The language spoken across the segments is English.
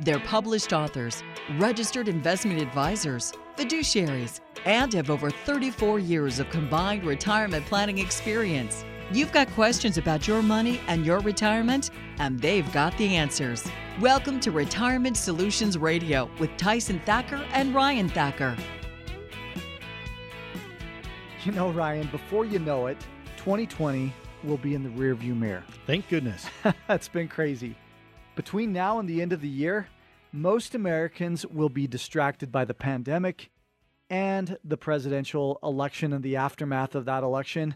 They're published authors, registered investment advisors, fiduciaries, and have over 34 years of combined retirement planning experience. You've got questions about your money and your retirement, and they've got the answers. Welcome to Retirement Solutions Radio with Tyson Thacker and Ryan Thacker. You know, Ryan, before you know it, 2020 will be in the rearview mirror. Thank goodness. That's been crazy. Between now and the end of the year, most Americans will be distracted by the pandemic and the presidential election and the aftermath of that election,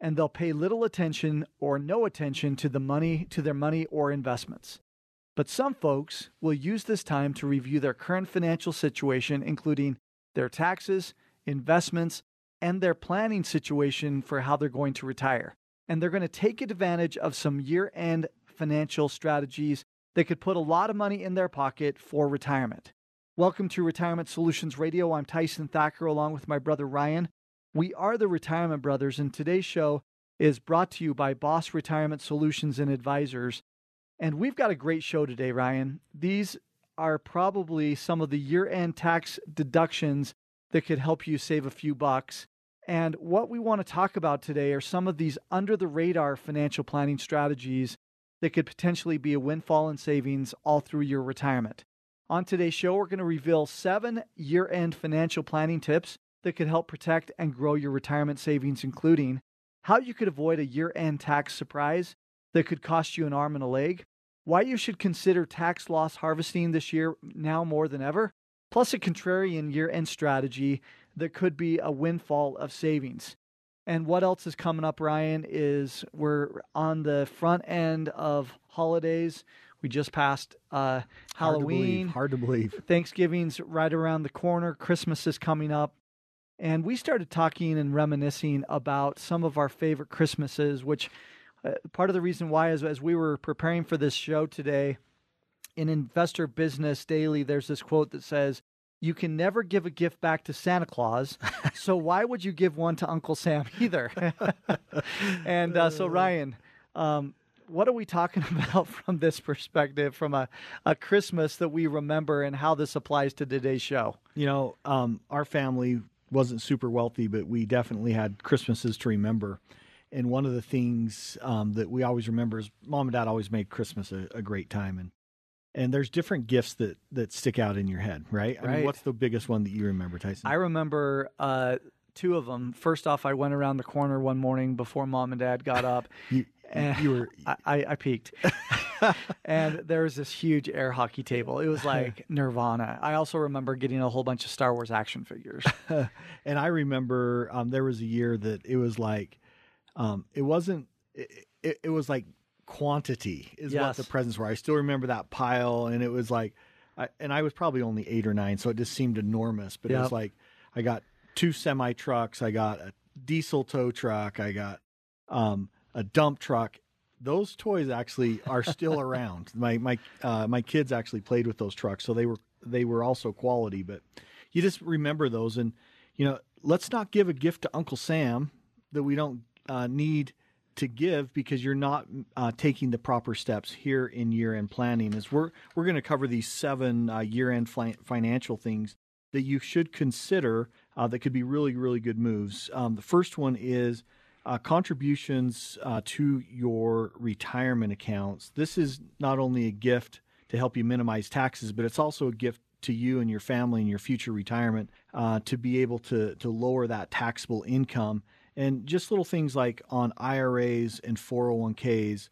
and they'll pay little attention or no attention to the money to their money or investments. But some folks will use this time to review their current financial situation, including their taxes, investments, and their planning situation for how they're going to retire. And they're going to take advantage of some year end financial strategies they could put a lot of money in their pocket for retirement. Welcome to Retirement Solutions Radio. I'm Tyson Thacker along with my brother Ryan. We are the Retirement Brothers, and today's show is brought to you by Boss Retirement Solutions and Advisors. And we've got a great show today, Ryan. These are probably some of the year end tax deductions that could help you save a few bucks. And what we want to talk about today are some of these under the radar financial planning strategies that could potentially be a windfall in savings all through your retirement. On today's show, we're going to reveal seven year end financial planning tips that could help protect and grow your retirement savings, including how you could avoid a year end tax surprise that could cost you an arm and a leg, why you should consider tax loss harvesting this year now more than ever, plus a contrarian year end strategy that could be a windfall of savings. And what else is coming up, Ryan, is we're on the front end of holidays. We just passed uh, Halloween. Hard to, believe. Hard to believe. Thanksgiving's right around the corner. Christmas is coming up. And we started talking and reminiscing about some of our favorite Christmases, which uh, part of the reason why is as we were preparing for this show today, in Investor Business Daily, there's this quote that says, you can never give a gift back to Santa Claus. so why would you give one to Uncle Sam either? and uh, so, Ryan, um, what are we talking about from this perspective, from a, a Christmas that we remember, and how this applies to today's show? You know, um, our family wasn't super wealthy, but we definitely had Christmases to remember. And one of the things um, that we always remember is mom and dad always made Christmas a, a great time. And and there's different gifts that that stick out in your head, right? I right. mean, what's the biggest one that you remember, Tyson? I remember uh, two of them. First off, I went around the corner one morning before mom and dad got up. you, and you were I, I peeked, and there was this huge air hockey table. It was like Nirvana. I also remember getting a whole bunch of Star Wars action figures. and I remember um, there was a year that it was like, um, it wasn't. It, it, it was like quantity is yes. what the presents were. I still remember that pile, and it was like, I, and I was probably only eight or nine, so it just seemed enormous. But yep. it was like, I got two semi trucks, I got a diesel tow truck, I got um, a dump truck. Those toys actually are still around. My my uh, my kids actually played with those trucks, so they were they were also quality. But you just remember those, and you know, let's not give a gift to Uncle Sam that we don't uh, need to give because you're not uh, taking the proper steps here in year-end planning. Is we're we're going to cover these seven uh, year-end fi- financial things that you should consider uh, that could be really really good moves. Um, the first one is uh, contributions uh, to your retirement accounts. This is not only a gift to help you minimize taxes, but it's also a gift to you and your family and your future retirement uh, to be able to to lower that taxable income and just little things like on IRAs and 401ks.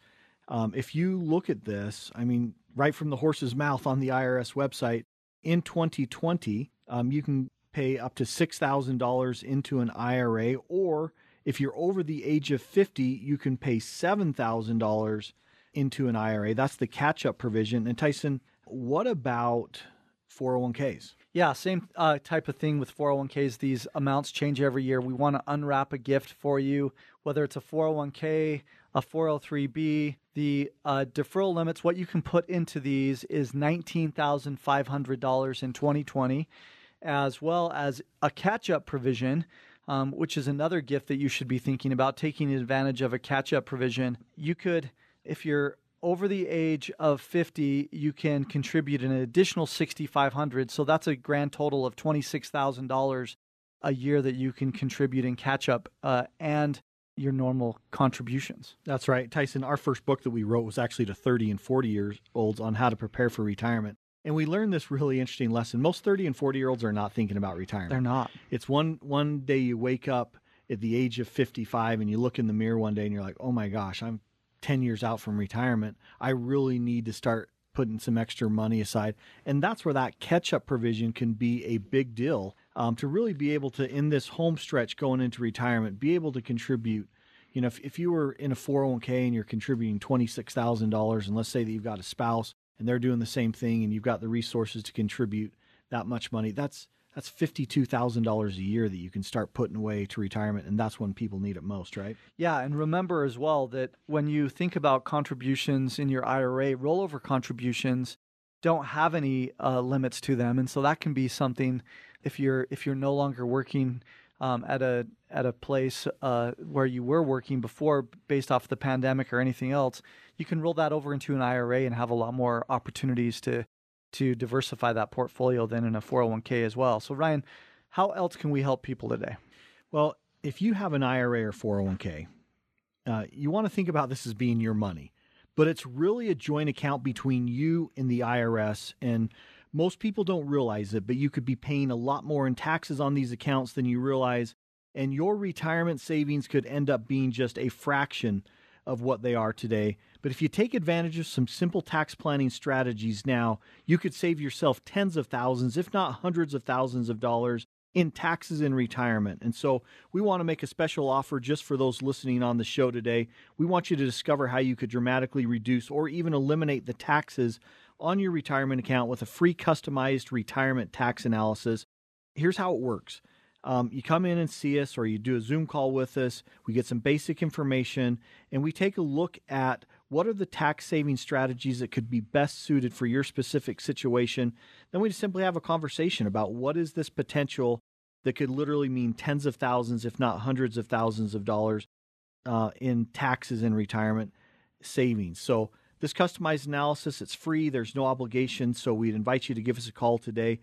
Um, if you look at this, I mean, right from the horse's mouth on the IRS website, in 2020, um, you can pay up to $6,000 into an IRA, or if you're over the age of 50, you can pay $7,000 into an IRA. That's the catch up provision. And Tyson, what about 401ks? Yeah, same uh, type of thing with 401ks. These amounts change every year. We want to unwrap a gift for you, whether it's a 401k, a 403b. The uh, deferral limits, what you can put into these is $19,500 in 2020, as well as a catch up provision. Um, which is another gift that you should be thinking about taking advantage of a catch up provision. You could, if you're over the age of 50, you can contribute an additional 6500 So that's a grand total of $26,000 a year that you can contribute and catch up uh, and your normal contributions. That's right. Tyson, our first book that we wrote was actually to 30 and 40 years olds on how to prepare for retirement. And we learned this really interesting lesson. Most 30 and 40 year olds are not thinking about retirement. They're not. It's one one day you wake up at the age of 55 and you look in the mirror one day and you're like, "Oh my gosh, I'm 10 years out from retirement, I really need to start putting some extra money aside. And that's where that catch up provision can be a big deal um, to really be able to, in this home stretch going into retirement, be able to contribute. You know, if, if you were in a 401k and you're contributing $26,000, and let's say that you've got a spouse and they're doing the same thing and you've got the resources to contribute that much money, that's that's $52,000 a year that you can start putting away to retirement. And that's when people need it most, right? Yeah. And remember as well that when you think about contributions in your IRA, rollover contributions don't have any uh, limits to them. And so that can be something if you're if you're no longer working um, at a at a place uh, where you were working before based off the pandemic or anything else, you can roll that over into an IRA and have a lot more opportunities to to diversify that portfolio then in a 401k as well. So, Ryan, how else can we help people today? Well, if you have an IRA or 401k, uh, you want to think about this as being your money, but it's really a joint account between you and the IRS. And most people don't realize it, but you could be paying a lot more in taxes on these accounts than you realize. And your retirement savings could end up being just a fraction of what they are today. But if you take advantage of some simple tax planning strategies now, you could save yourself tens of thousands, if not hundreds of thousands of dollars in taxes in retirement. And so we want to make a special offer just for those listening on the show today. We want you to discover how you could dramatically reduce or even eliminate the taxes on your retirement account with a free customized retirement tax analysis. Here's how it works um, you come in and see us, or you do a Zoom call with us. We get some basic information, and we take a look at what are the tax saving strategies that could be best suited for your specific situation. Then we just simply have a conversation about what is this potential that could literally mean tens of thousands, if not hundreds of thousands of dollars uh, in taxes and retirement savings. So this customized analysis, it's free. There's no obligation. So we'd invite you to give us a call today.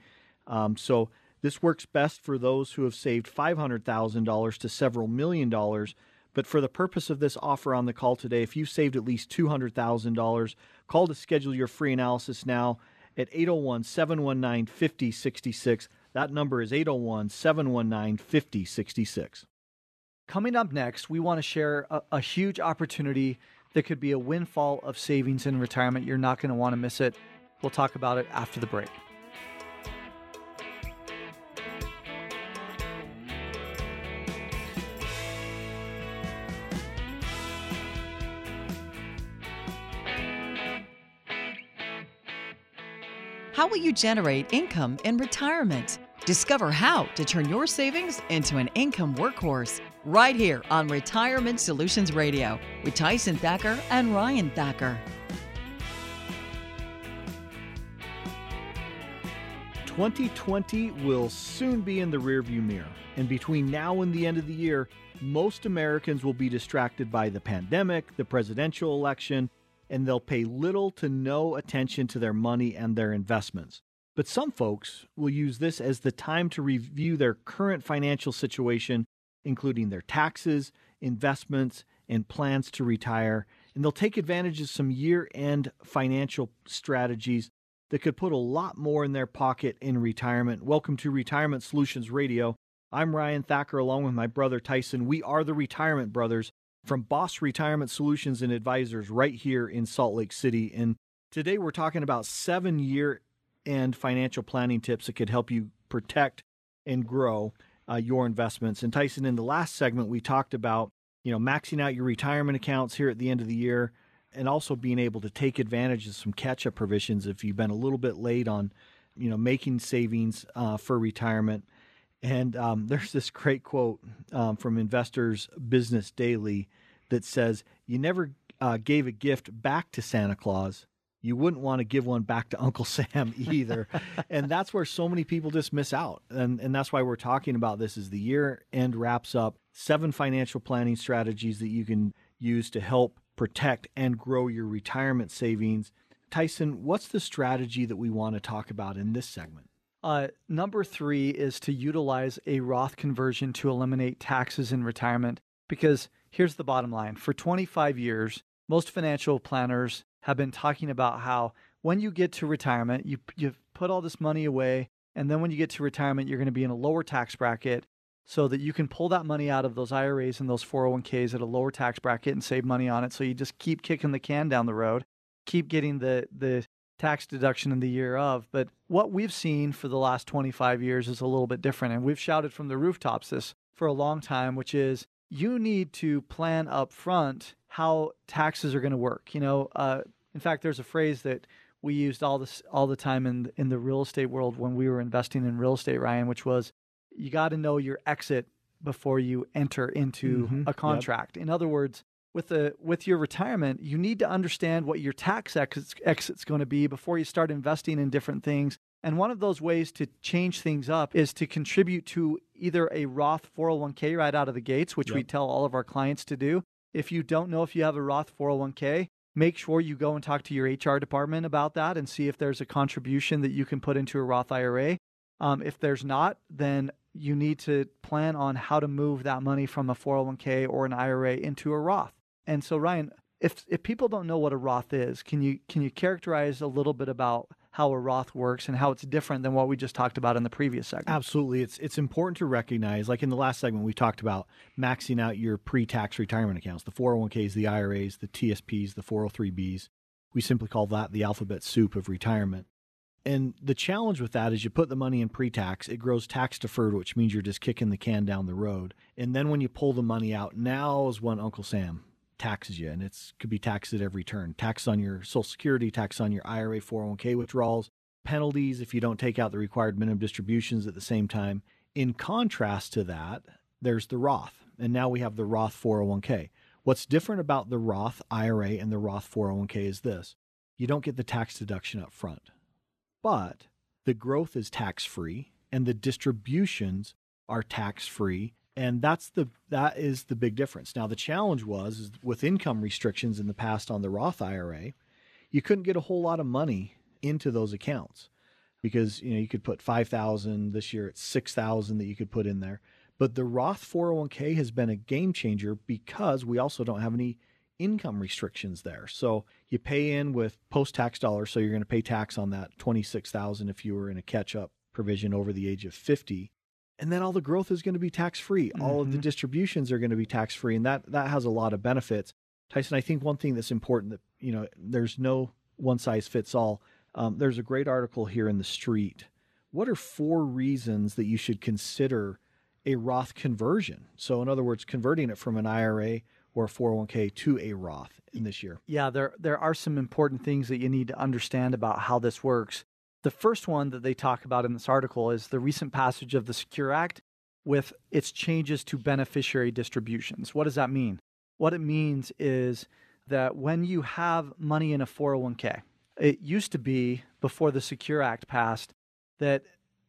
Um, so this works best for those who have saved $500,000 to several million dollars. But for the purpose of this offer on the call today, if you've saved at least $200,000, call to schedule your free analysis now at 801 719 5066. That number is 801 719 5066. Coming up next, we want to share a, a, huge opportunity that could be a windfall of savings in retirement. You're not going to want to miss it. We'll talk about it after the break. How will you generate income in retirement? Discover how to turn your savings into an income workhorse right here on Retirement Solutions Radio with Tyson Thacker and Ryan Thacker. Twenty twenty will soon be in the rearview mirror, and between now and the end of the year, most Americans will be distracted by the pandemic, the presidential election, and they'll pay little to no attention to their money and their investments. But some folks will use this as the time to review their current financial situation, including their taxes, investments, and plans to retire. And they'll take advantage of some year end financial strategies that could put a lot more in their pocket in retirement. Welcome to Retirement Solutions Radio. I'm Ryan Thacker along with my brother Tyson. We are the Retirement Brothers from Boss Retirement Solutions and Advisors right here in Salt Lake City. And today we're talking about seven year end financial planning tips that could help you protect and grow uh, your investments. And Tyson, in the last segment, we talked about you know maxing out your retirement accounts here at the end of the year. and also being able to take advantage of some catch up provisions if you've been a little bit late on, you know, making savings uh, for retirement. And um, there's this great quote um, from Investors Business Daily that says, "You never uh, gave a gift back to Santa Claus." You wouldn't want to give one back to Uncle Sam either. and that's where so many people just miss out. And, and that's why we're talking about this as the year end wraps up. Seven financial planning strategies that you can use to help protect and grow your retirement savings. Tyson, what's the strategy that we want to talk about in this segment? Uh, number three is to utilize a Roth conversion to eliminate taxes in retirement. Because here's the bottom line for 25 years, most financial planners have been talking about how when you get to retirement, you, you put all this money away. And then when you get to retirement, you're going to be in a lower tax bracket so that you can pull that money out of those IRAs and those 401ks at a lower tax bracket and save money on it. So you just keep kicking the can down the road, keep getting the the tax deduction in the year of. But what we've seen for the last 25 years is a little bit different. And we've shouted from the rooftops this for a long time, which is you need to plan up front how taxes are going to work. You know, uh, in fact, there's a phrase that we used all this all the time in in the real estate world when we were investing in real estate, Ryan, which was you got to know your exit before you enter into mm-hmm. a contract. Yep. In other words, with the with your retirement, you need to understand what your tax exit's, exit's going to be before you start investing in different things. And one of those ways to change things up is to contribute to either a Roth 401k right out of the gates, which yep. we tell all of our clients to do. If you don't know if you have a Roth 401k, make sure you go and talk to your HR department about that and see if there's a contribution that you can put into a Roth IRA. Um, if there's not, then you need to plan on how to move that money from a 401k or an IRA into a Roth. And so, Ryan, if if people don't know what a Roth is, can you can you characterize a little bit about how a Roth works and how it's different than what we just talked about in the previous segment? Absolutely, it's it's important to recognize. Like in the last segment, we talked about maxing out your pre-tax retirement accounts, the 401ks, the IRAs, the TSPs, the 403bs. We simply call that the alphabet soup of retirement. And the challenge with that is you put the money in pre tax, it grows tax deferred, which means you're just kicking the can down the road. And then when you pull the money out, now is when Uncle Sam taxes you. And it could be taxed at every turn tax on your Social Security, tax on your IRA 401k withdrawals, penalties if you don't take out the required minimum distributions at the same time. In contrast to that, there's the Roth. And now we have the Roth 401k. What's different about the Roth IRA and the Roth 401k is this you don't get the tax deduction up front but the growth is tax free and the distributions are tax free and that's the that is the big difference. Now the challenge was with income restrictions in the past on the Roth IRA, you couldn't get a whole lot of money into those accounts because you know you could put 5000 this year it's 6000 that you could put in there. But the Roth 401k has been a game changer because we also don't have any income restrictions there. So you pay in with post-tax dollars, so you're going to pay tax on that 26,000 if you were in a catch-up provision over the age of 50. And then all the growth is going to be tax-free. Mm-hmm. All of the mm-hmm. distributions are going to be tax-free and that that has a lot of benefits. Tyson, I think one thing that's important that, you know, there's no one size fits all. Um, there's a great article here in the street. What are four reasons that you should consider a Roth conversion? So, in other words, converting it from an IRA or a 401k to a Roth in this year? Yeah, there there are some important things that you need to understand about how this works. The first one that they talk about in this article is the recent passage of the Secure Act with its changes to beneficiary distributions. What does that mean? What it means is that when you have money in a 401k, it used to be before the Secure Act passed that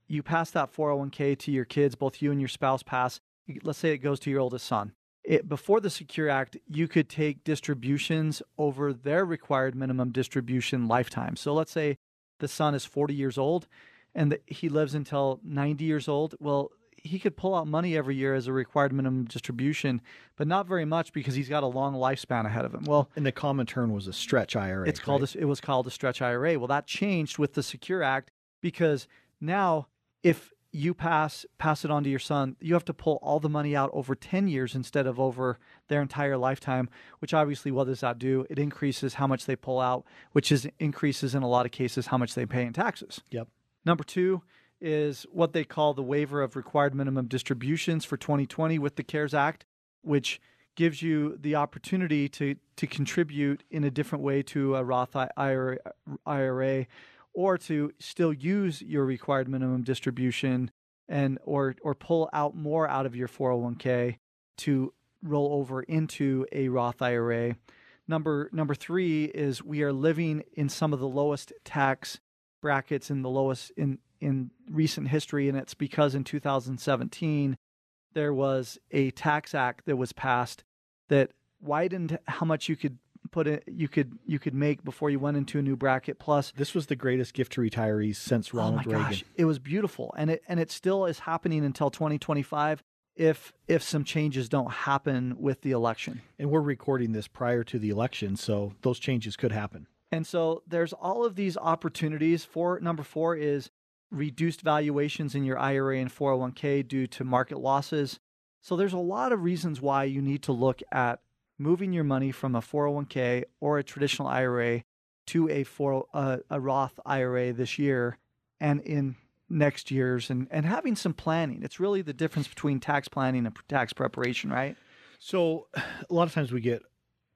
you pass that 401k to your kids, both you and your spouse pass. Let's say it goes to your oldest son it, before the Secure Act, you could take distributions over their required minimum distribution lifetime. So let's say the son is 40 years old and the, he lives until 90 years old. Well, he could pull out money every year as a required minimum distribution, but not very much because he's got a long lifespan ahead of him. Well, and the common term was a stretch IRA. It's called right? a, it was called a stretch IRA. Well, that changed with the Secure Act because now if you pass pass it on to your son you have to pull all the money out over 10 years instead of over their entire lifetime which obviously what does that do? It increases how much they pull out which is increases in a lot of cases how much they pay in taxes. Yep. Number 2 is what they call the waiver of required minimum distributions for 2020 with the CARES Act which gives you the opportunity to to contribute in a different way to a Roth IRA, IRA or to still use your required minimum distribution and or or pull out more out of your 401k to roll over into a Roth IRA. Number number 3 is we are living in some of the lowest tax brackets in the lowest in in recent history and it's because in 2017 there was a tax act that was passed that widened how much you could put it you could you could make before you went into a new bracket plus this was the greatest gift to retirees since oh Ronald oh my Reagan. Gosh, it was beautiful and it and it still is happening until 2025 if if some changes don't happen with the election. And we're recording this prior to the election, so those changes could happen. And so there's all of these opportunities. For number 4 is reduced valuations in your IRA and 401k due to market losses. So there's a lot of reasons why you need to look at moving your money from a 401k or a traditional IRA to a for uh, a Roth IRA this year and in next year's and and having some planning. It's really the difference between tax planning and tax preparation, right? So a lot of times we get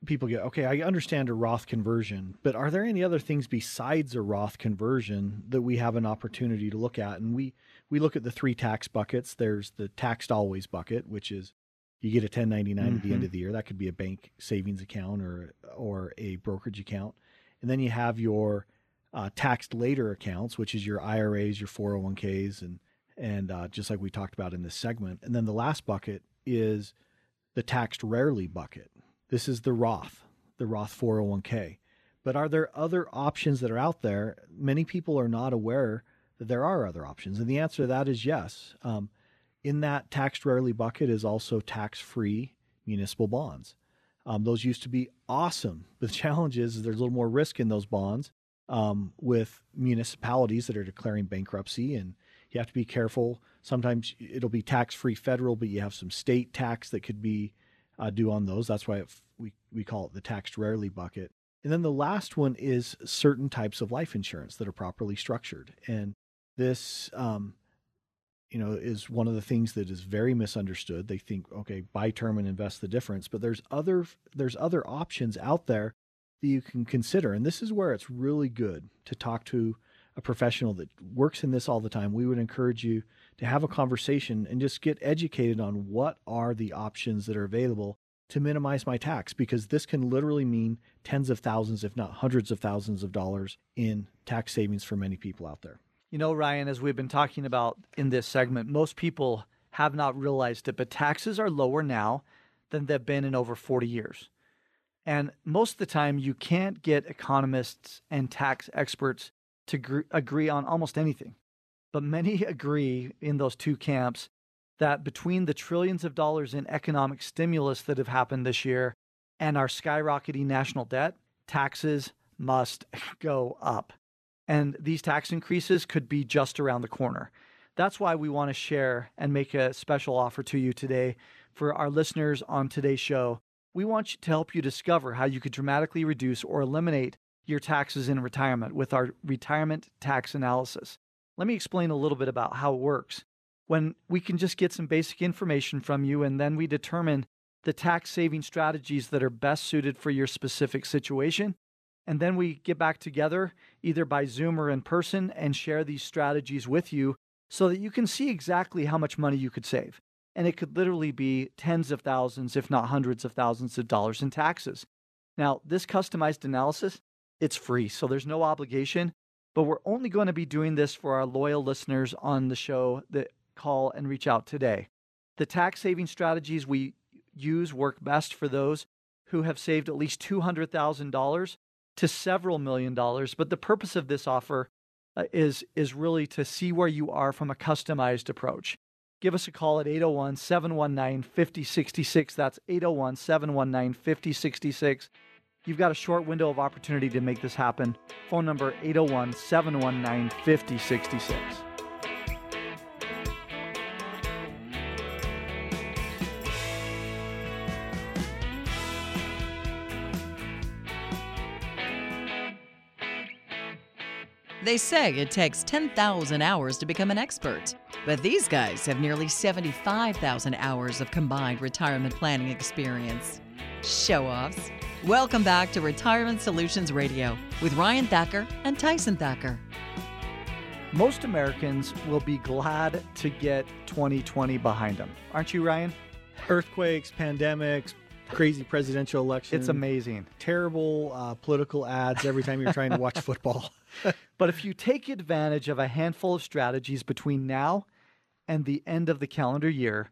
people get okay, I understand a Roth conversion, but are there any other things besides a Roth conversion that we have an opportunity to look at? And we we look at the three tax buckets. There's the taxed always bucket, which is you get a 1099 mm-hmm. at the end mm-hmm. of the year. That could be a bank savings account or or a brokerage account. And then you have your uh, taxed later accounts, which is your IRAs, your 401ks, and and uh, just like we talked about in this segment. And then the last bucket is the taxed rarely bucket. This is the Roth, the Roth 401k. But are there other options that are out there? Many people are not aware that there are other options, and the answer to that is yes. Um, in that taxed rarely bucket is also tax free municipal bonds. Um, those used to be awesome. The challenge is, there's a little more risk in those bonds um, with municipalities that are declaring bankruptcy, and you have to be careful. Sometimes it'll be tax free federal, but you have some state tax that could be uh, due on those. That's why it, we, we call it the taxed rarely bucket. And then the last one is certain types of life insurance that are properly structured. And this um, you know, is one of the things that is very misunderstood. They think, okay, buy term and invest the difference, but there's other there's other options out there that you can consider, and this is where it's really good to talk to a professional that works in this all the time. We would encourage you to have a conversation and just get educated on what are the options that are available to minimize my tax because this can literally mean tens of thousands, if not hundreds of thousands of dollars in tax savings for many people out there. You know, Ryan, as we've been talking about in this segment, most people have not realized it, but taxes are lower now than they've been in over 40 years. And most of the time, you can't get economists and tax experts to gr- agree on almost anything. But many agree in those two camps that between the trillions of dollars in economic stimulus that have happened this year and our skyrocketing national debt, taxes must go up and these tax increases could be just around the corner. That's why we want to share and make a special offer to you today for our listeners on today's show. We want to help you discover how you could dramatically reduce or eliminate your taxes in retirement with our retirement tax analysis. Let me explain a little bit about how it works. When we can just get some basic information from you and then we determine the tax saving strategies that are best suited for your specific situation and then we get back together either by Zoom or in person and share these strategies with you so that you can see exactly how much money you could save. And it could literally be tens of thousands, if not hundreds of thousands of dollars in taxes. Now, this customized analysis, it's free, so there's no obligation, but we're only going to be doing this for our loyal listeners on the show that call and reach out today. The tax saving strategies we use work best for those who have saved at least $200,000 to several million dollars. But the purpose of this offer uh, is, is really to see where you are from a customized approach. Give us a call at 801 719 5066. That's 801 719 5066. You've got a short window of opportunity to make this happen. Phone number 801 719 5066. They say it takes 10,000 hours to become an expert, but these guys have nearly 75,000 hours of combined retirement planning experience. Show offs. Welcome back to Retirement Solutions Radio with Ryan Thacker and Tyson Thacker. Most Americans will be glad to get 2020 behind them. Aren't you, Ryan? Earthquakes, pandemics, crazy presidential election. It's amazing. Terrible uh, political ads every time you're trying to watch football. but if you take advantage of a handful of strategies between now and the end of the calendar year,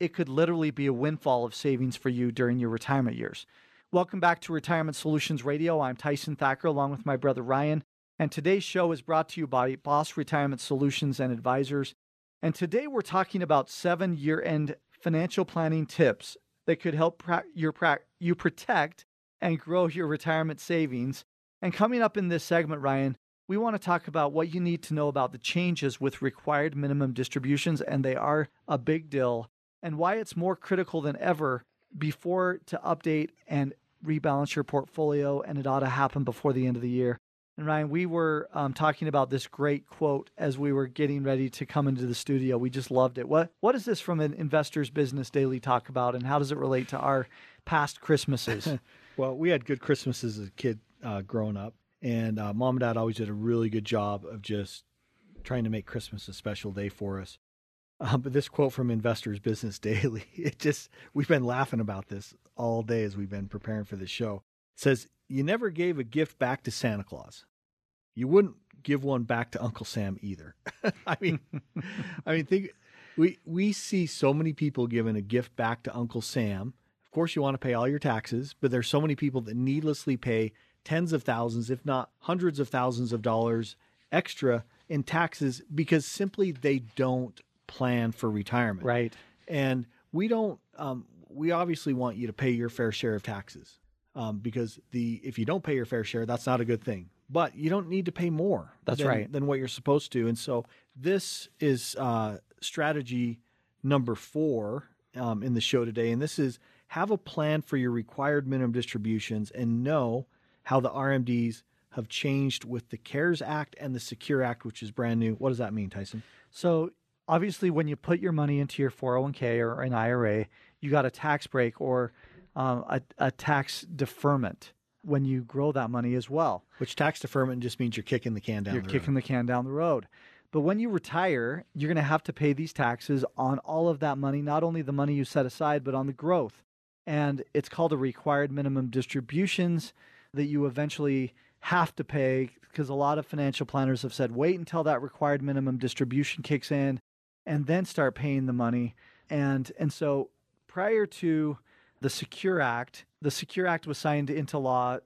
it could literally be a windfall of savings for you during your retirement years. Welcome back to Retirement Solutions Radio. I'm Tyson Thacker along with my brother Ryan. And today's show is brought to you by Boss Retirement Solutions and Advisors. And today we're talking about seven year end financial planning tips that could help pra- your pra- you protect and grow your retirement savings. And coming up in this segment, Ryan, we want to talk about what you need to know about the changes with required minimum distributions, and they are a big deal, and why it's more critical than ever before to update and rebalance your portfolio, and it ought to happen before the end of the year. And Ryan, we were um, talking about this great quote as we were getting ready to come into the studio. We just loved it. What What is this from an Investor's Business Daily talk about, and how does it relate to our past Christmases? well, we had good Christmases as a kid uh, growing up, and uh, mom and dad always did a really good job of just trying to make Christmas a special day for us. Uh, but this quote from Investors Business Daily, it just we've been laughing about this all day as we've been preparing for this show. It says you never gave a gift back to Santa Claus. You wouldn't give one back to Uncle Sam either. I mean, I mean, think we we see so many people giving a gift back to Uncle Sam. Of course, you want to pay all your taxes, but there's so many people that needlessly pay tens of thousands, if not hundreds of thousands of dollars extra in taxes because simply they don't plan for retirement. Right. And we don't. Um, we obviously want you to pay your fair share of taxes um, because the if you don't pay your fair share, that's not a good thing. But you don't need to pay more. That's than, right. Than what you're supposed to. And so this is uh, strategy number four um, in the show today, and this is have a plan for your required minimum distributions and know how the RMDs have changed with the CARES Act and the Secure Act, which is brand new. What does that mean, Tyson? So obviously, when you put your money into your 401k or an IRA, you got a tax break or um, a, a tax deferment when you grow that money as well. Which tax deferment just means you're kicking the can down. You're the kicking road. the can down the road. But when you retire, you're going to have to pay these taxes on all of that money, not only the money you set aside, but on the growth. And it's called a required minimum distributions that you eventually have to pay because a lot of financial planners have said wait until that required minimum distribution kicks in and then start paying the money. And and so prior to the Secure Act. The Secure Act was signed into law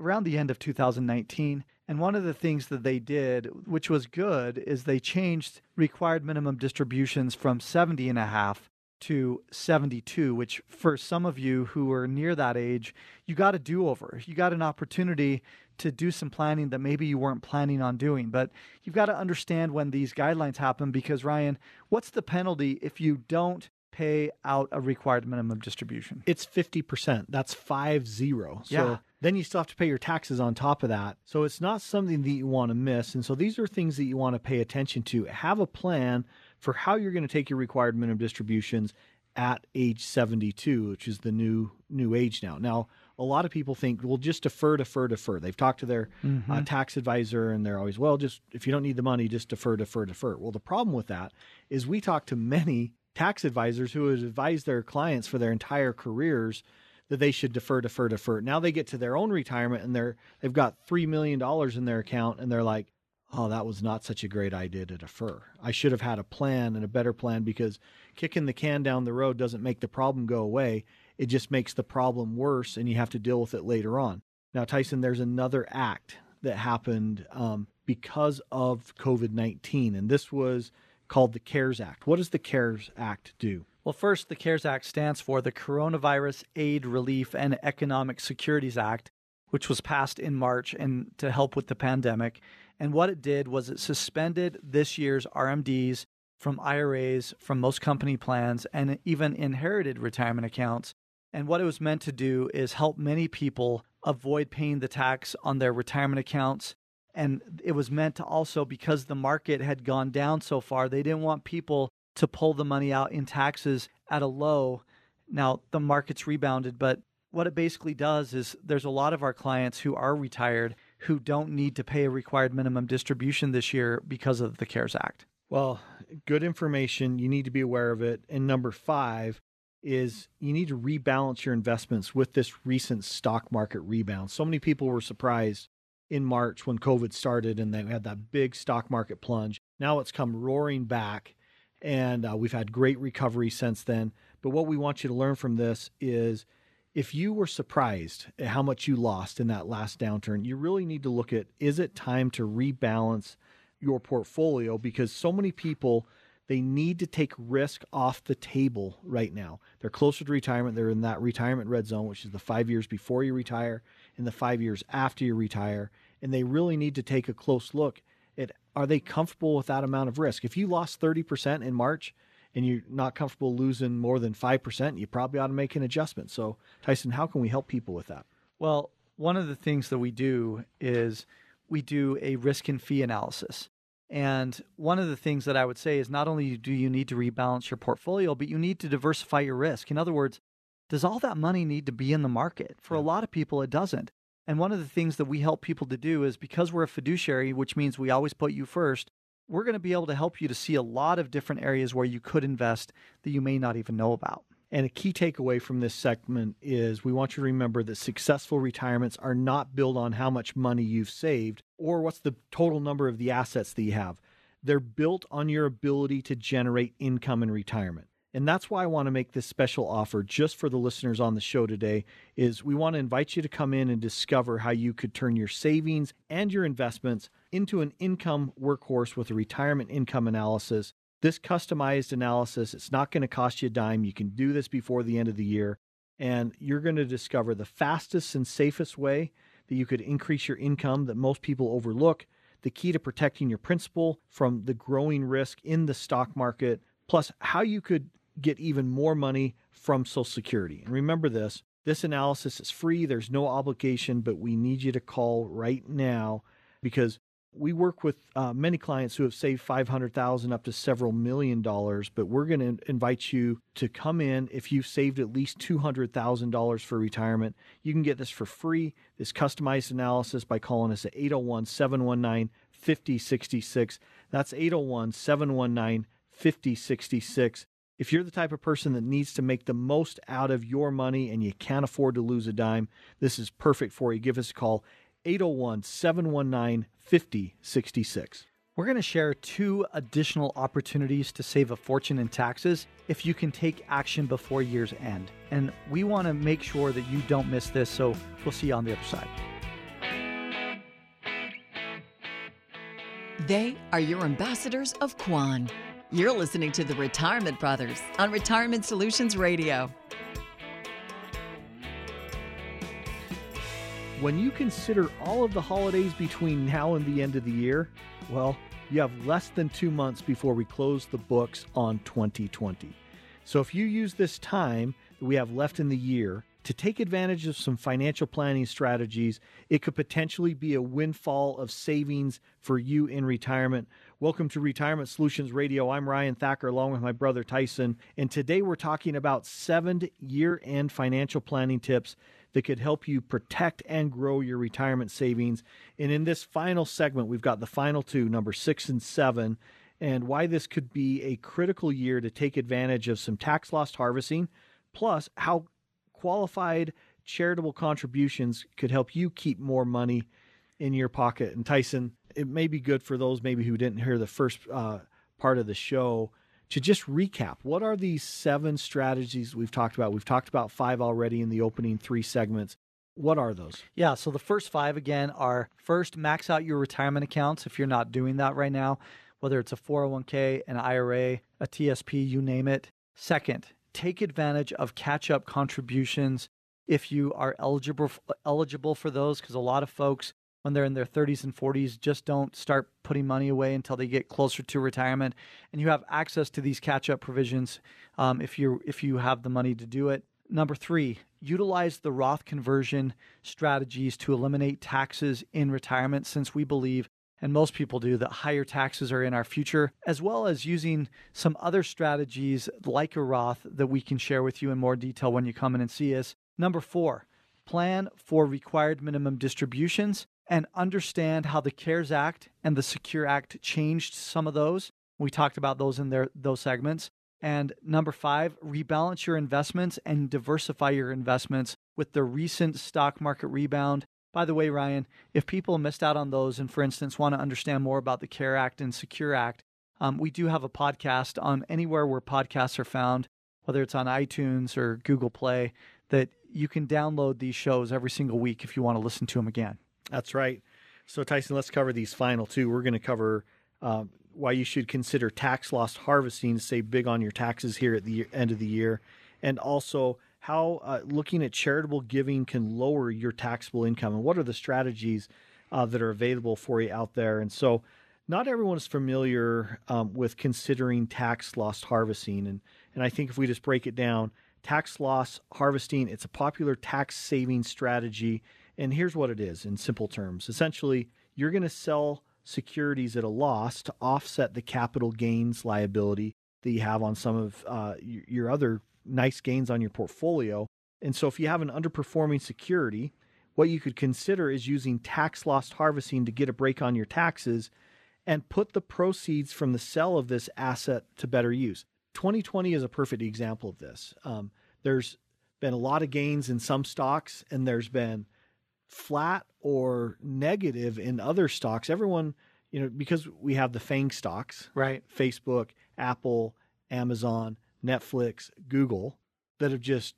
around the end of 2019. And one of the things that they did, which was good, is they changed required minimum distributions from 70 and a half to 72, which for some of you who are near that age, you got a do over. You got an opportunity to do some planning that maybe you weren't planning on doing. But you've got to understand when these guidelines happen because, Ryan, what's the penalty if you don't pay out a required minimum distribution. It's 50%. That's 5 0. So yeah. then you still have to pay your taxes on top of that. So it's not something that you want to miss. And so these are things that you want to pay attention to. Have a plan for how you're going to take your required minimum distributions at age 72, which is the new new age now. Now, a lot of people think, well, just defer, defer, defer. They've talked to their uh, mm-hmm. uh, tax advisor and they're always, well, just if you don't need the money, just defer, defer, defer. Well, the problem with that is we talk to many tax advisors who have advised their clients for their entire careers that they should defer, defer, defer. Now they get to their own retirement and they're they've got three million dollars in their account and they're like, oh, that was not such a great idea to defer. I should have had a plan and a better plan because kicking the can down the road doesn't make the problem go away. It just makes the problem worse and you have to deal with it later on. Now, Tyson, there's another act that happened um, because of COVID 19, and this was called the CARES Act. What does the CARES Act do? Well, first, the CARES Act stands for the Coronavirus Aid, Relief, and Economic Securities Act, which was passed in March and to help with the pandemic. And what it did was it suspended this year's RMDs from IRAs, from most company plans, and even inherited retirement accounts. And what it was meant to do is help many people avoid paying the tax on their retirement accounts And it was meant to also, because the market had gone down so far, they didn't want people to pull the money out in taxes at a low. Now, the market's rebounded, but what it basically does is there's a lot of our clients who are retired who don't need to pay a required minimum distribution this year because of the CARES Act. Well, good information. You need to be aware of it. And number five is you need to rebalance your investments with this recent stock market rebound. So many people were surprised in March when COVID started and they had that big stock market plunge. Now it's come roaring back and uh, we've had great recovery since then. But what we want you to learn from this is if you were surprised at how much you lost in that last downturn, you really need to look at is it time to rebalance your portfolio because so many people they need to take risk off the table right now. They're closer to retirement. They're in that retirement red zone, which is the five years before you retire and the five years after you retire. And they really need to take a close look at are they comfortable with that amount of risk? If you lost 30% in March, and you're not comfortable losing more than 5%, you probably ought to make an adjustment. So, Tyson, how can we help people with that? Well, one of the things that we do is we do a risk and fee analysis. And one of the things that I would say is not only do you need to rebalance your portfolio, but you need to diversify your risk. In other words, does all that money need to be in the market? For a lot of people, it doesn't. And one of the things that we help people to do is because we're a fiduciary, which means we always put you first, we're going to be able to help you to see a lot of different areas where you could invest that you may not even know about. And a key takeaway from this segment is we want you to remember that successful retirements are not built on how much money you've saved or what's the total number of the assets that you have. They're built on your ability to generate income in retirement. And that's why I want to make this special offer just for the listeners on the show today is we want to invite you to come in and discover how you could turn your savings and your investments into an income workhorse with a retirement income analysis. This customized analysis, it's not going to cost you a dime. You can do this before the end of the year and you're going to discover the fastest and safest way that you could increase your income that most people overlook, the key to protecting your principal from the growing risk in the stock market, plus how you could get even more money from Social Security. And remember this this analysis is free, there's no obligation, but we need you to call right now because we work with uh, many clients who have saved 500,000 up to several million dollars, but we're going to invite you to come in if you've saved at least $200,000 for retirement. You can get this for free, this customized analysis by calling us at 801-719 5066. That's 801 719 5066. If you're the type of person that needs to make the most out of your money and you can't afford to lose a dime, this is perfect for you. Give us a call 801 719 5066. We're going to share two additional opportunities to save a fortune in taxes if you can take action before year's end. And we want to make sure that you don't miss this, so we'll see you on the other side. They are your ambassadors of Kwan. You're listening to the Retirement Brothers on Retirement Solutions Radio. When you consider all of the holidays between now and the end of the year, well, you have less than two months before we close the books on 2020. So if you use this time that we have left in the year to take advantage of some financial planning strategies, it could potentially be a windfall of savings for you in retirement. Welcome to Retirement Solutions Radio. I'm Ryan Thacker along with my brother Tyson, and today we're talking about seven year end financial planning tips that could help you protect and grow your retirement savings. And in this final segment, we've got the final two, number six and seven, and why this could be a critical year to take advantage of some tax loss harvesting, plus how qualified charitable contributions could help you keep more money in your pocket. And Tyson, it may be good for those maybe who didn't hear the first uh, part of the show to just recap. What are these seven strategies we've talked about? We've talked about five already in the opening three segments. What are those? Yeah so the first five again are first max out your retirement accounts if you're not doing that right now whether it's a 401k an ira a tsp you name it. Second take advantage of catch up contributions if you are eligible eligible for those because a lot of folks when they're in their 30s and 40s just don't start putting money away until they get closer to retirement. And you have access to these catch up provisions um, if you if you have the money to do it. Number three, utilize the Roth conversion strategies to eliminate taxes in retirement, since we believe, and most people do, that higher taxes are in our future, as well as using some other strategies like a Roth that we can share with you in more detail when you come in and see us. Number four, plan for required minimum distributions and understand how the CARES Act and the Secure Act changed some of those. We talked about those in their those segments. And number five, rebalance your investments and diversify your investments with the recent stock market rebound. By the way, Ryan, if people missed out on those and, for instance, want to understand more about the CARE Act and Secure Act, um, we do have a podcast on anywhere where podcasts are found, whether it's on iTunes or Google Play, that you can download these shows every single week if you want to listen to them again. That's right. So, Tyson, let's cover these final two. We're going to cover um, why you should consider tax loss harvesting to save big on your taxes here at the end of the year, and also how uh, looking at charitable giving can lower your taxable income and what are the strategies uh, that are available for you out there. And so, not everyone is familiar um, with considering tax loss harvesting, and and I think if we just break it down, tax loss harvesting it's a popular tax saving strategy, and here's what it is in simple terms. Essentially, you're going to sell securities at a loss to offset the capital gains liability that you have on some of uh, your other nice gains on your portfolio. And so, if you have an underperforming security, what you could consider is using tax loss harvesting to get a break on your taxes and put the proceeds from the sale of this asset to better use. 2020 is a perfect example of this. Um, there's been a lot of gains in some stocks, and there's been flat or negative in other stocks. Everyone, you know, because we have the FANG stocks, right? Facebook, Apple, Amazon, Netflix, Google, that have just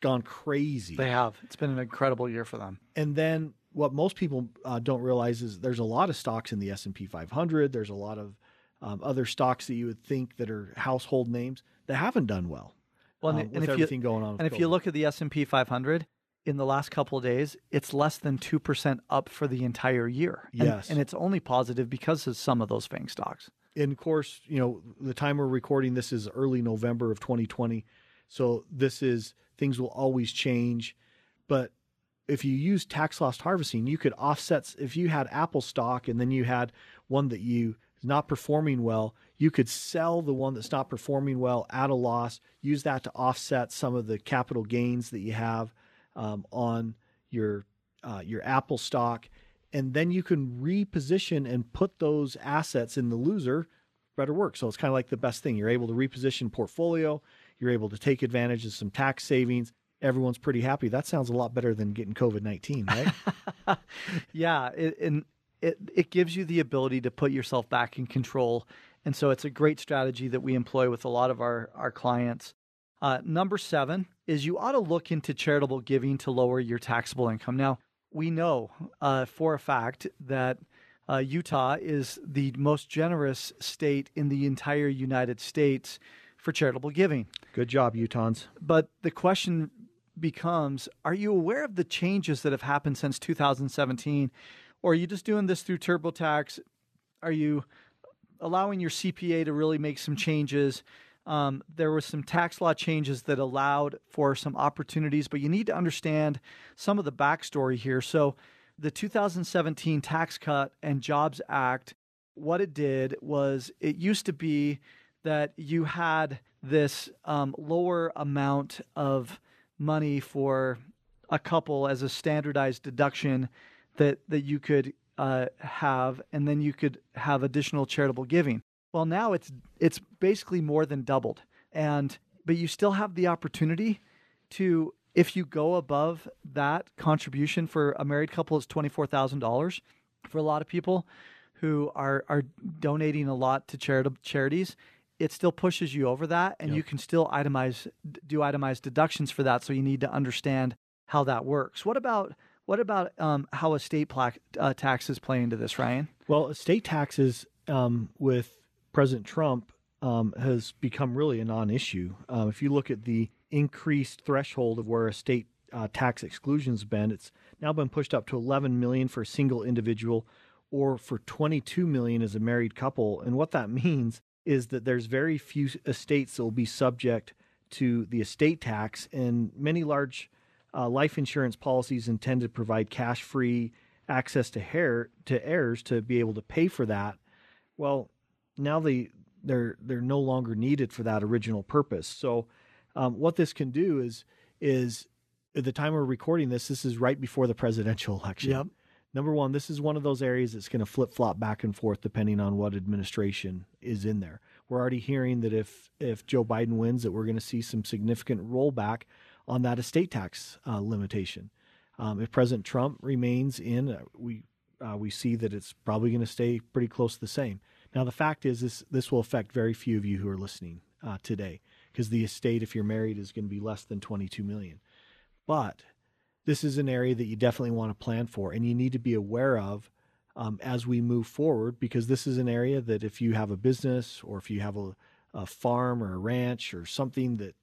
gone crazy. They have. It's been an incredible year for them. And then what most people uh, don't realize is there's a lot of stocks in the S&P 500. There's a lot of um, other stocks that you would think that are household names that haven't done well. Well, and, um, and if everything you, going on, and if you look at the S&P 500, in the last couple of days, it's less than 2% up for the entire year. And, yes. And it's only positive because of some of those FANG stocks. And of course, you know, the time we're recording this is early November of 2020. So this is things will always change. But if you use tax loss harvesting, you could offset if you had Apple stock and then you had one that you is not performing well, you could sell the one that's not performing well at a loss, use that to offset some of the capital gains that you have um, on your uh, your Apple stock, and then you can reposition and put those assets in the loser better work. So it's kind of like the best thing. You're able to reposition portfolio. You're able to take advantage of some tax savings. Everyone's pretty happy. That sounds a lot better than getting COVID nineteen, right? yeah, it, and it it gives you the ability to put yourself back in control, and so it's a great strategy that we employ with a lot of our our clients. Uh, number seven is you ought to look into charitable giving to lower your taxable income. Now, we know uh, for a fact that uh, Utah is the most generous state in the entire United States for charitable giving. Good job, Utahns. But the question becomes Are you aware of the changes that have happened since 2017? Or are you just doing this through TurboTax? Are you allowing your CPA to really make some changes? Um, there were some tax law changes that allowed for some opportunities, but you need to understand some of the backstory here. So, the 2017 Tax Cut and Jobs Act, what it did was it used to be that you had this um, lower amount of money for a couple as a standardized deduction that that you could uh, have, and then you could have additional charitable giving. Well, now it's it's basically more than doubled. And but you still have the opportunity to if you go above that contribution for a married couple is $24,000 for a lot of people who are are donating a lot to charitable charities it still pushes you over that and yep. you can still itemize do itemized deductions for that so you need to understand how that works what about what about um, how estate pla- uh, taxes play into this ryan well estate taxes um, with President Trump um, has become really a non-issue. Um, if you look at the increased threshold of where a state uh, tax exclusion's been, it's now been pushed up to 11 million for a single individual, or for 22 million as a married couple. And what that means is that there's very few estates that will be subject to the estate tax, and many large uh, life insurance policies intend to provide cash free access to hair to heirs to be able to pay for that. Well, now they they're they're no longer needed for that original purpose. So, um, what this can do is is at the time we're recording this, this is right before the presidential election. Yep. Number one, this is one of those areas that's going to flip flop back and forth depending on what administration is in there. We're already hearing that if if Joe Biden wins, that we're going to see some significant rollback on that estate tax uh, limitation. Um, if President Trump remains in, uh, we uh, we see that it's probably going to stay pretty close to the same. Now, the fact is, this this will affect very few of you who are listening uh, today, because the estate, if you're married, is going to be less than 22 million. But this is an area that you definitely want to plan for, and you need to be aware of um, as we move forward, because this is an area that if you have a business or if you have a, a farm or a ranch or something that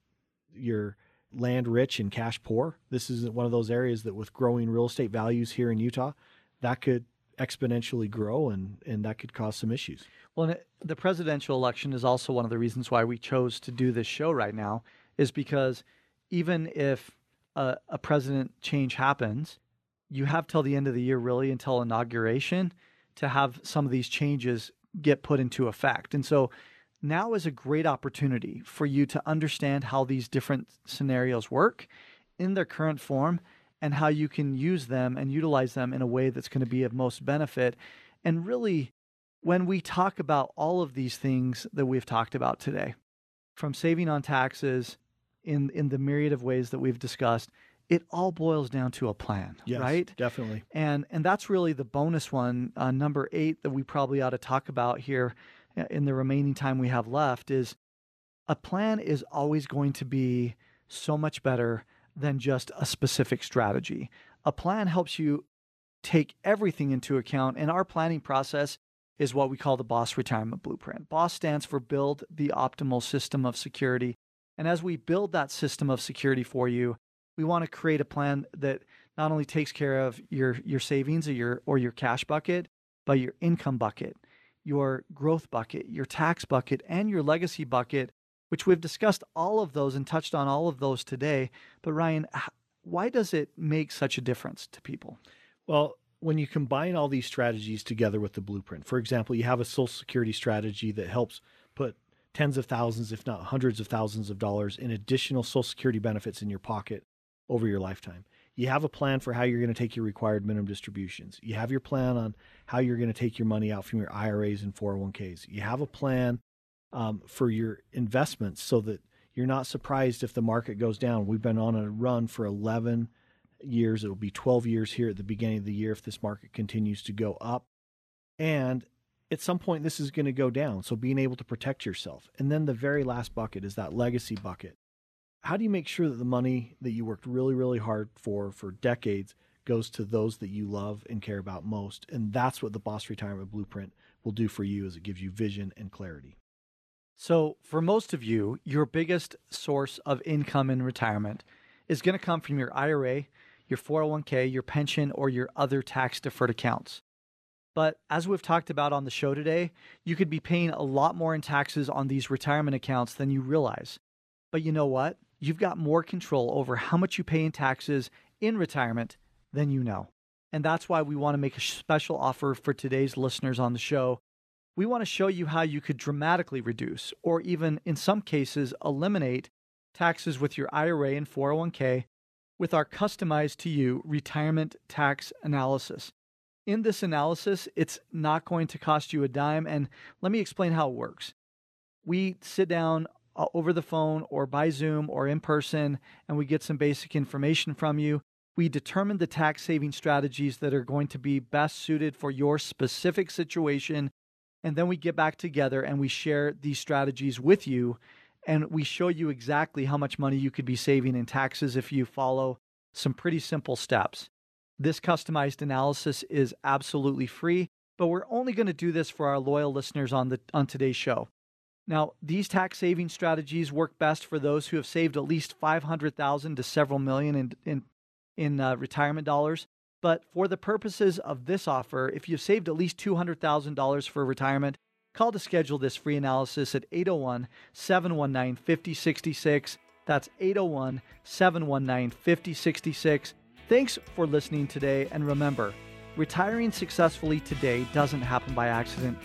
you're land rich and cash poor, this is one of those areas that with growing real estate values here in Utah, that could exponentially grow and, and that could cause some issues. Well, the presidential election is also one of the reasons why we chose to do this show right now, is because even if a, a president change happens, you have till the end of the year, really, until inauguration, to have some of these changes get put into effect. And so now is a great opportunity for you to understand how these different scenarios work in their current form and how you can use them and utilize them in a way that's going to be of most benefit. And really, when we talk about all of these things that we've talked about today, from saving on taxes in in the myriad of ways that we've discussed, it all boils down to a plan, yes, right? Definitely. And and that's really the bonus one, uh, number eight that we probably ought to talk about here uh, in the remaining time we have left is a plan is always going to be so much better than just a specific strategy. A plan helps you take everything into account, and our planning process is what we call the BOSS Retirement Blueprint. BOSS stands for Build the Optimal System of Security. And as we build that system of security for you, we want to create a plan that not only takes care of your, your savings or your, or your cash bucket, but your income bucket, your growth bucket, your tax bucket, and your legacy bucket, which we've discussed all of those and touched on all of those today. But Ryan, why does it make such a difference to people? Well, when you combine all these strategies together with the blueprint, for example, you have a social security strategy that helps put tens of thousands, if not hundreds of thousands of dollars in additional social security benefits in your pocket over your lifetime. You have a plan for how you're going to take your required minimum distributions. You have your plan on how you're going to take your money out from your IRAs and 401ks. You have a plan um, for your investments so that you're not surprised if the market goes down. We've been on a run for 11 years. It'll be 12 years here at the beginning of the year if this market continues to go up. And at some point, this is going to go down. So being able to protect yourself. And then the very last bucket is that legacy bucket. How do you make sure that the money that you worked really, really hard for for decades goes to those that you love and care about most? And that's what the BOSS Retirement Blueprint will do for you as it gives you vision and clarity. So, for most of you, your biggest source of income in retirement is going to come from your IRA, your 401k, your pension, or your other tax deferred accounts. But as we've talked about on the show today, you could be paying a lot more in taxes on these retirement accounts than you realize. But you know what? You've got more control over how much you pay in taxes in retirement than you know. And that's why we want to make a special offer for today's listeners on the show. We want to show you how you could dramatically reduce, or even in some cases, eliminate taxes with your IRA and 401k with our customized to you retirement tax analysis. In this analysis, it's not going to cost you a dime. And let me explain how it works. We sit down uh, over the phone or by Zoom or in person, and we get some basic information from you. We determine the tax saving strategies that are going to be best suited for your specific situation. And then we get back together and we share these strategies with you and we show you exactly how much money you could be saving in taxes if you follow some pretty simple steps. This customized analysis is absolutely free, but we're only going to do this for our loyal listeners on the on today's show. Now, these tax saving strategies work best for those who have saved at least 500,000 to several million in in in uh, retirement dollars. But for the purposes of this offer, if you've saved at least $200,000 for retirement, Call to schedule this free analysis at 801 719 5066. That's 801 719 5066. Thanks for listening today. And remember, retiring successfully today doesn't happen by accident.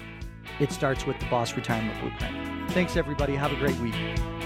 It starts with the Boss Retirement Blueprint. Thanks, everybody. Have a great week.